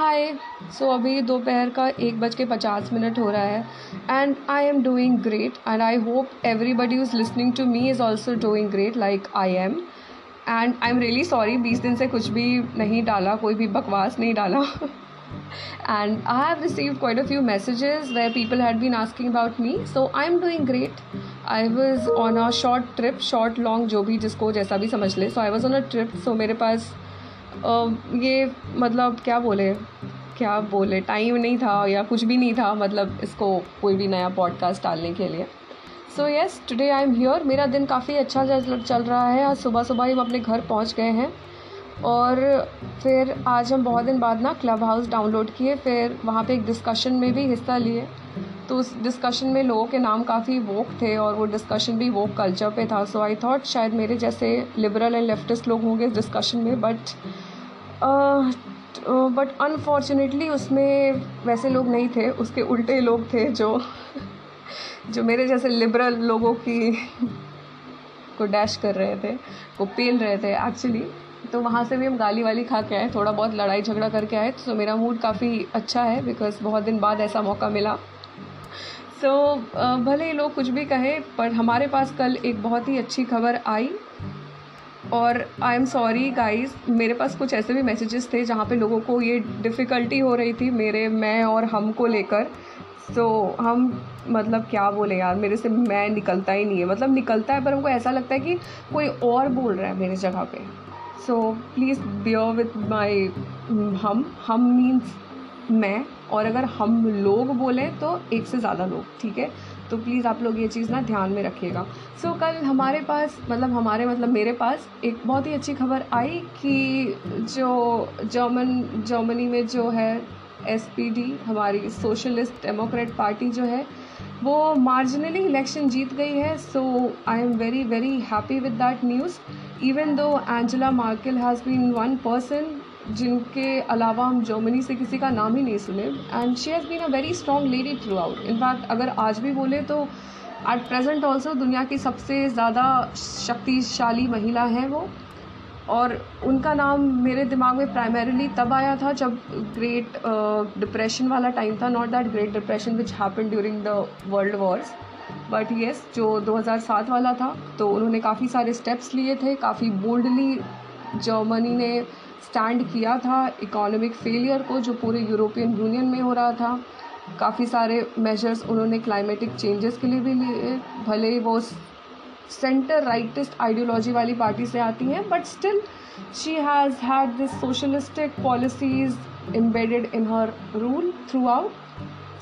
हाय so अभी दोपहर का एक बज के पचास मिनट हो रहा है and I am doing great and I hope everybody is listening to me is also doing great like I am and I am really sorry बीस दिन से कुछ भी नहीं डाला कोई भी बकवास नहीं डाला and I have received quite a few messages where people had been asking about me. So I'm doing great. I was on a short trip, short long जो भी जिसको जैसा भी समझ ले. So I was on a trip. So मेरे पास ये मतलब क्या बोले? क्या बोले? टाइम नहीं था या कुछ भी नहीं था मतलब इसको कोई भी नया पॉडकास्ट डालने के लिए। So yes today I am here मेरा दिन काफ़ी अच्छा चल रहा है। आज सुबह सुबह ही हम अपने घर पहुँच गए हैं। और फिर आज हम बहुत दिन बाद ना क्लब हाउस डाउनलोड किए। फिर वहाँ पे एक डिस्कशन में भी हिस्सा लिए। तो उस डिस्कशन में लोगों के नाम काफ़ी वोक थे और वो डिस्कशन भी वोक कल्चर पे था। सो आई थॉट शायद मेरे जैसे लिबरल एंड लेफ्टिस्ट लोग होंगे इस डिस्कशन में बट बट अनफॉर्चुनेटली उसमें वैसे लोग नहीं थे, उसके उल्टे लोग थे जो जो मेरे जैसे लिबरल लोगों की को डैश कर रहे थे, को पेल रहे थे एक्चुअली तो वहाँ से भी हम गाली वाली खा के आए, थोड़ा बहुत लड़ाई झगड़ा करके आए। तो मेरा मूड काफ़ी अच्छा है बिकॉज़ बहुत दिन बाद ऐसा मौका मिला। सो so, भले ही लोग कुछ भी कहे पर हमारे पास कल एक बहुत ही अच्छी खबर आई। और आई एम सॉरी गाइस मेरे पास कुछ ऐसे भी मैसेजेस थे जहाँ पे लोगों को ये डिफ़िकल्टी हो रही थी मेरे मैं और हम को लेकर। तो हम मतलब क्या बोले यार मेरे से मैं निकलता ही नहीं है। मतलब निकलता है पर हमको ऐसा लगता है कि कोई और बोल रहा है मेरी जगह पे। So please bear with my hmm hmm means मैं। और अगर हम लोग बोलें तो एक से ज़्यादा लोग ठीक है? तो प्लीज़ आप लोग ये चीज़ ना ध्यान में रखिएगा। सो so, कल हमारे पास मतलब हमारे मतलब मेरे पास एक बहुत ही अच्छी खबर आई कि जो जर्मन जर्मनी में जो है एसपीडी हमारी सोशलिस्ट डेमोक्रेट पार्टी जो है वो मार्जिनली इलेक्शन जीत गई है। So I am very very happy with that news even though Angela Merkel has been one person जिनके अलावा हम जर्मनी से किसी का नाम ही नहीं सुने। And she has been a very strong lady throughout in fact अगर आज भी बोले तो एट प्रेजेंट ऑल्सो दुनिया की सबसे ज़्यादा शक्तिशाली महिला है वो। और उनका नाम मेरे दिमाग में प्राइमरीली तब आया था जब ग्रेट डिप्रेशन uh, वाला टाइम था। Not that great depression which happen during the world wars but yes जो 2007 वाला था तो उन्होंने काफ़ी सारे स्टेप्स लिए थे। काफ़ी बोल्डली जर्मनी ने स्टैंड किया था इकोनॉमिक फेलियर को, जो पूरे यूरोपियन यूनियन में हो रहा था। काफ़ी सारे मेजर्स उन्होंने क्लाइमेटिक चेंजेस के लिए भी लिए। भले ही वो सेंटर राइटिस्ट आइडियोलॉजी वाली पार्टी से आती हैं but still she has had this socialistic policies embedded in her rule throughout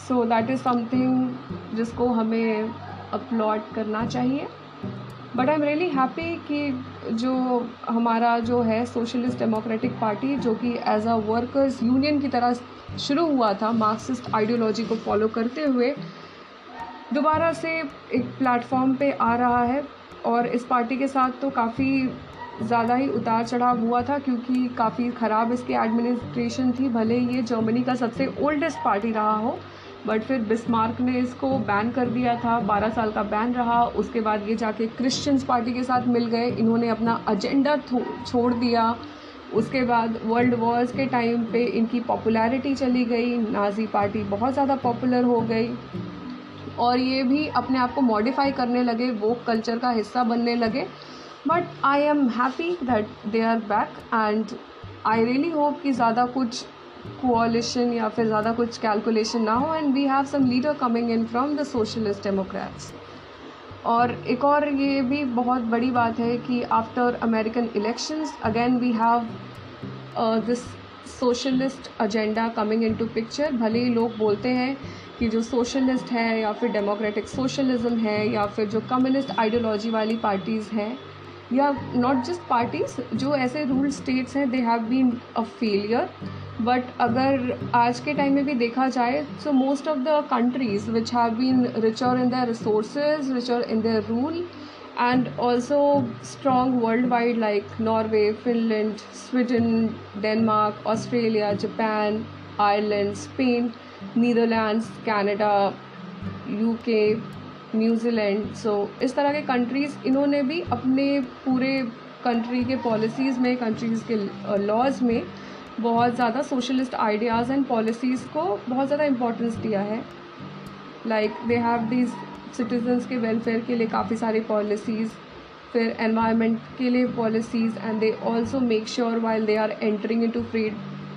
so that is something जिसको हमें अपलॉड करना चाहिए। But I am really happy कि जो हमारा जो है सोशलिस्ट डेमोक्रेटिक पार्टी जो कि एज अ वर्कर्स यूनियन की तरह शुरू हुआ था मार्क्सिस्ट आइडियोलॉजी को फॉलो करते हुए, दोबारा से एक प्लेटफॉर्म पे आ रहा है। और इस पार्टी के साथ तो काफ़ी ज़्यादा ही उतार चढ़ाव हुआ था, क्योंकि काफ़ी ख़राब इसकी एडमिनिस्ट्रेशन थी, भले ही ये जर्मनी का सबसे ओल्डेस्ट पार्टी रहा हो। बट फिर बिस्मार्क ने इसको बैन कर दिया था। बारह साल का बैन रहा। उसके बाद ये जाके क्रिश्चियंस पार्टी के साथ मिल गए। इन्होंने अपना एजेंडा छोड़ दिया। उसके बाद वर्ल्ड वॉर्स के टाइम पे इनकी पॉपुलैरिटी चली गई। नाजी पार्टी बहुत ज़्यादा पॉपुलर हो गई। और ये भी अपने आप को मॉडिफाई करने लगे। वो कल्चर का हिस्सा बनने लगे। But I am happy that they are back and I really hope कि ज़्यादा कुछ कोalition या फिर ज़्यादा कुछ कैलकुलेशन ना हो and we have some leader coming in from the socialist democrats और एक और ये भी बहुत बड़ी बात है कि after American elections again we have this socialist agenda coming into picture भले ही लोग बोलते हैं कि जो सोशलिस्ट है या फिर डेमोक्रेटिक सोशलिज्म है या फिर जो कम्युनिस्ट आइडियोलॉजी वाली पार्टीज़ हैं या नॉट जस्ट पार्टीज़ जो ऐसे रूल स्टेट्स हैं they have been a failure but अगर आज के टाइम में भी देखा जाए so most of the countries which have been richer in their resources richer in their rule and also strong worldwide like Norway Finland Sweden Denmark Australia Japan Ireland Spain Netherlands Canada UK New Zealand so इस तरह के countries इन्होंने भी अपने पूरे country के policies में countries के लॉज में बहुत ज़्यादा सोशलिस्ट आइडियाज़ एंड पॉलिसीज़ को बहुत ज़्यादा इम्पोर्टेंस दिया है। Like they have these citizens के वेलफेयर के लिए काफ़ी सारी पॉलिसीज़ फिर एनवायरनमेंट के लिए policies and they also make sure while they are entering into free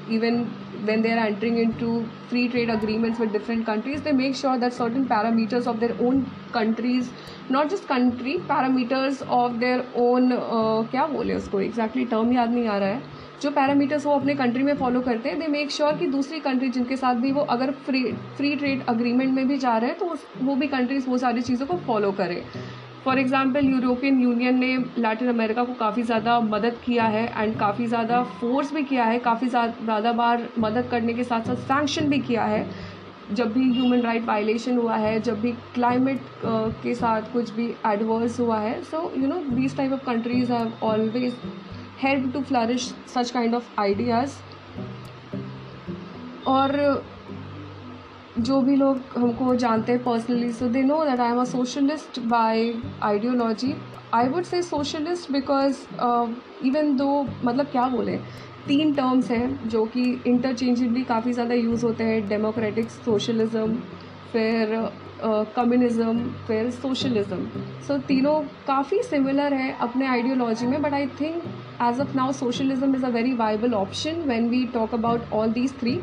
even when they are entering into free trade agreements with different countries they make sure that certain parameters of their own countries not just country parameters of their own uh, क्या बोले उसको exactly term याद नहीं आ रहा है जो parameters वो अपने कंट्री में फॉलो करते हैं दे मेक श्योर कि दूसरी कंट्री जिनके साथ भी वो अगर फ्री फ्री ट्रेड अग्रीमेंट में भी जा रहे हैं तो वो भी कंट्रीज़ वो सारी चीज़ों को फॉलो करें फॉर एग्ज़ाम्पल यूरोपियन यूनियन ने लैटिन अमेरिका को काफ़ी ज़्यादा मदद किया है एंड काफ़ी ज़्यादा फोर्स भी किया है, काफ़ी ज़्यादा बार मदद करने के साथ साथ सैंक्शन भी किया है। जब भी ह्यूमन राइट वायलेशन हुआ है, जब भी क्लाइमेट के साथ कुछ भी एडवर्स हुआ है so you know these type of countries have always help to flourish such kind of ideas और जो भी लोग हमको जानते हैं personally so they know that I am a socialist by ideology I would say socialist because even though मतलब क्या बोले तीन टर्म्स हैं जो कि इंटरचेंजेबली काफ़ी ज़्यादा यूज़ होते हैं डेमोक्रेटिक सोशलिज़म फिर कम्युनिज़म uh, फिर सोशलिज़म सो तीनों काफ़ी सिमिलर है अपने आइडियोलॉजी में but I think as of now socialism is a very viable option when we talk about all these three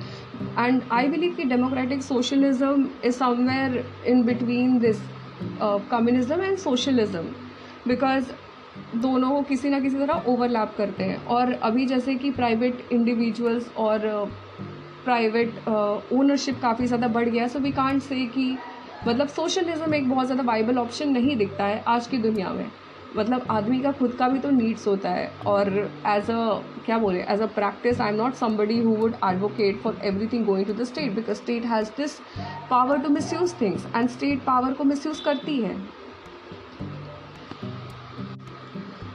and I believe कि democratic socialism is somewhere in between this communism and socialism because दोनों किसी ना किसी तरह overlap करते हैं। और अभी जैसे कि प्राइवेट इंडिविजुअल्स और प्राइवेट ओनरशिप काफ़ी ज़्यादा बढ़ गया है। सो वी कांट से कि मतलब सोशलिज्म एक बहुत ज़्यादा वाइबल ऑप्शन नहीं दिखता है आज की दुनिया में। मतलब आदमी का खुद का भी तो नीड्स होता है और एज अ क्या बोले as a practice I am not somebody who would advocate for everything going to the state because state has this power to misuse things and state power को मिस यूज़ करती है।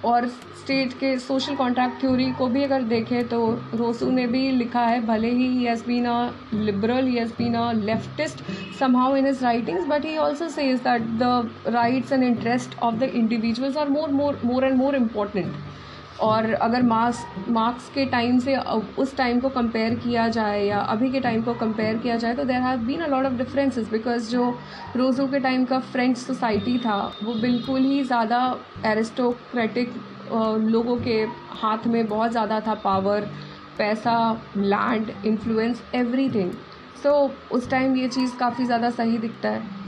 और state के social contract theory को भी अगर देखें तो रोसू ने भी लिखा है, भले ही has been a liberal he has been a leftist somehow in his writings but he also says that the rights and interest of the individuals are more more more and more important और अगर Marx Marx के time से उस time को compare किया जाए या अभी के टाइम को कंपेयर किया जाए तो there have been a lot of differences because जो रोज़ो के टाइम का फ्रेंच सोसाइटी था, वो बिल्कुल ही ज़्यादा एरिस्टोक्रेटिक लोगों के हाथ में बहुत ज़्यादा था पावर पैसा लैंड इन्फ्लुएंस एवरीथिंग सो उस टाइम ये चीज़ काफ़ी ज़्यादा सही दिखता है।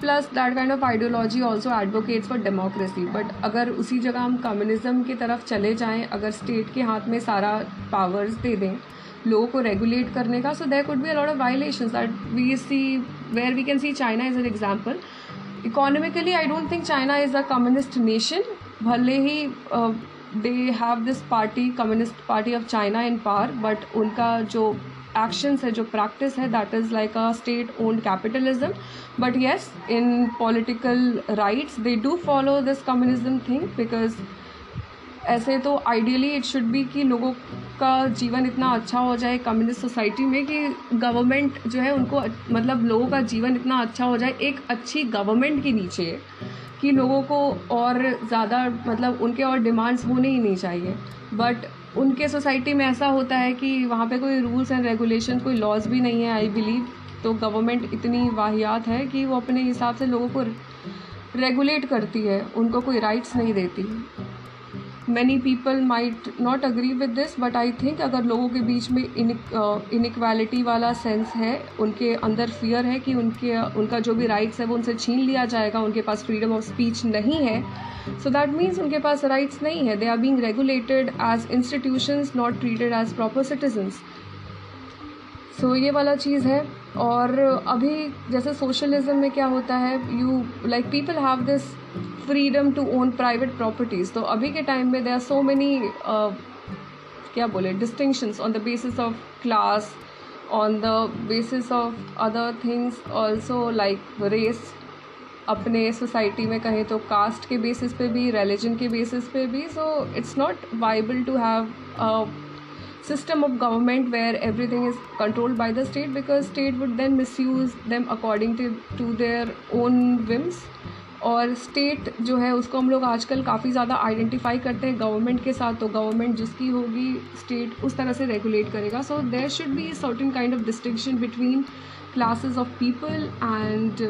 Plus that kind of ideology also advocates for democracy but अगर उसी जगह हम कम्युनिज्म की तरफ़ चले जाएँ, अगर स्टेट के हाथ में सारा पावर्स दे दें, लोगों को रेगुलेट करने का so there could be a lot of violation that we see where we can see China is an example economically I don't think China is a communist nation भले ही they have this party communist party of China in power but उनका जो actions है, जो practice है that is like a state owned capitalism but yes in political rights they do follow this communism thing because ऐसे तो ideally it should be कि लोगों का जीवन इतना अच्छा हो जाए कम्युनिस्ट सोसाइटी में कि गवर्नमेंट जो है उनको मतलब लोगों का जीवन इतना अच्छा हो जाए एक अच्छी गवर्नमेंट के नीचे कि लोगों को और ज़्यादा मतलब उनके और डिमांड्स होने ही नहीं चाहिए। बट उनके सोसाइटी में ऐसा होता है कि वहाँ पे कोई रूल्स एंड रेगुलेशन कोई लॉज भी नहीं है आई बिलीव तो गवर्नमेंट इतनी वाहियात है कि वो अपने हिसाब से लोगों को रेगुलेट करती है, उनको कोई राइट्स नहीं देती. Many people might not agree with this but I think अगर लोगों के बीच में इनक्वालिटी वाला सेंस है, उनके अंदर फियर है कि उनके, उनका जो भी राइट्स है, वो उनसे छीन लिया जाएगा, उनके पास फ्रीडम ऑफ़ स्पीच नहीं है सो दैट मीन्स उनके पास राइट्स नहीं है. They are being regulated as institutions not treated as proper citizens so ये वाला चीज़ है. और अभी जैसे सोशलिज्म में क्या होता है you like people have this freedom to own private properties तो अभी के टाइम में दे आर सो मैनी क्या बोले distinctions on the basis of class on the basis of other things also like race अपने सोसाइटी में कहें तो कास्ट के बेसिस पे भी रिलीजन के बेसिस पे भी so it's not viable to have system of government where everything is controlled by the state because state would then misuse them according to, to their own whims. और state जो है उसको हम लोग आजकल काफ़ी ज़्यादा आइडेंटिफाई करते हैं गवर्नमेंट के साथ। तो गवर्नमेंट जिसकी होगी स्टेट उस तरह से रेगुलेट करेगा। So there should be certain kind of distinction between classes of people and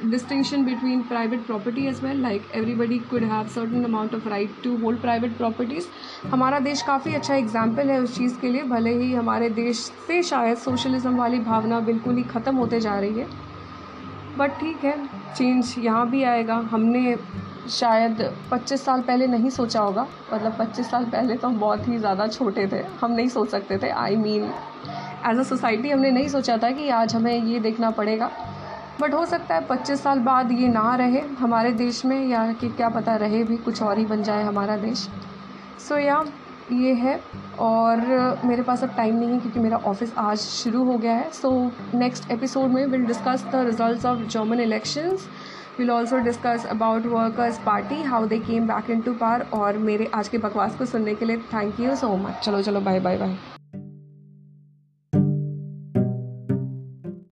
distinction between private property as well, like everybody could have certain amount of right to hold private properties. हमारा देश काफ़ी अच्छा example है उस चीज़ के लिए, भले ही हमारे देश से शायद सोशलिज्म वाली भावना बिल्कुल ही ख़त्म होते जा रही है। बट ठीक है चेंज यहाँ भी आएगा। हमने शायद 25 साल पहले नहीं सोचा होगा। मतलब 25 साल पहले तो हम बहुत ही ज़्यादा छोटे थे। हम नहीं सोच सकते थे। I mean as a society हमने नहीं सोचा था कि आज हमें ये देखना पड़ेगा। बट हो सकता है 25 साल बाद ये ना रहे हमारे देश में या कि क्या पता रहे भी कुछ और ही बन जाए हमारा देश। सो so, या ये है। और मेरे पास अब टाइम नहीं है क्योंकि मेरा ऑफ़िस आज शुरू हो गया है। सो नेक्स्ट एपिसोड में will discuss the results of German elections will also discuss about workers party how they came back into power और मेरे आज के बकवास को सुनने के लिए थैंक यू सो मच चलो चलो बाय बाय बाय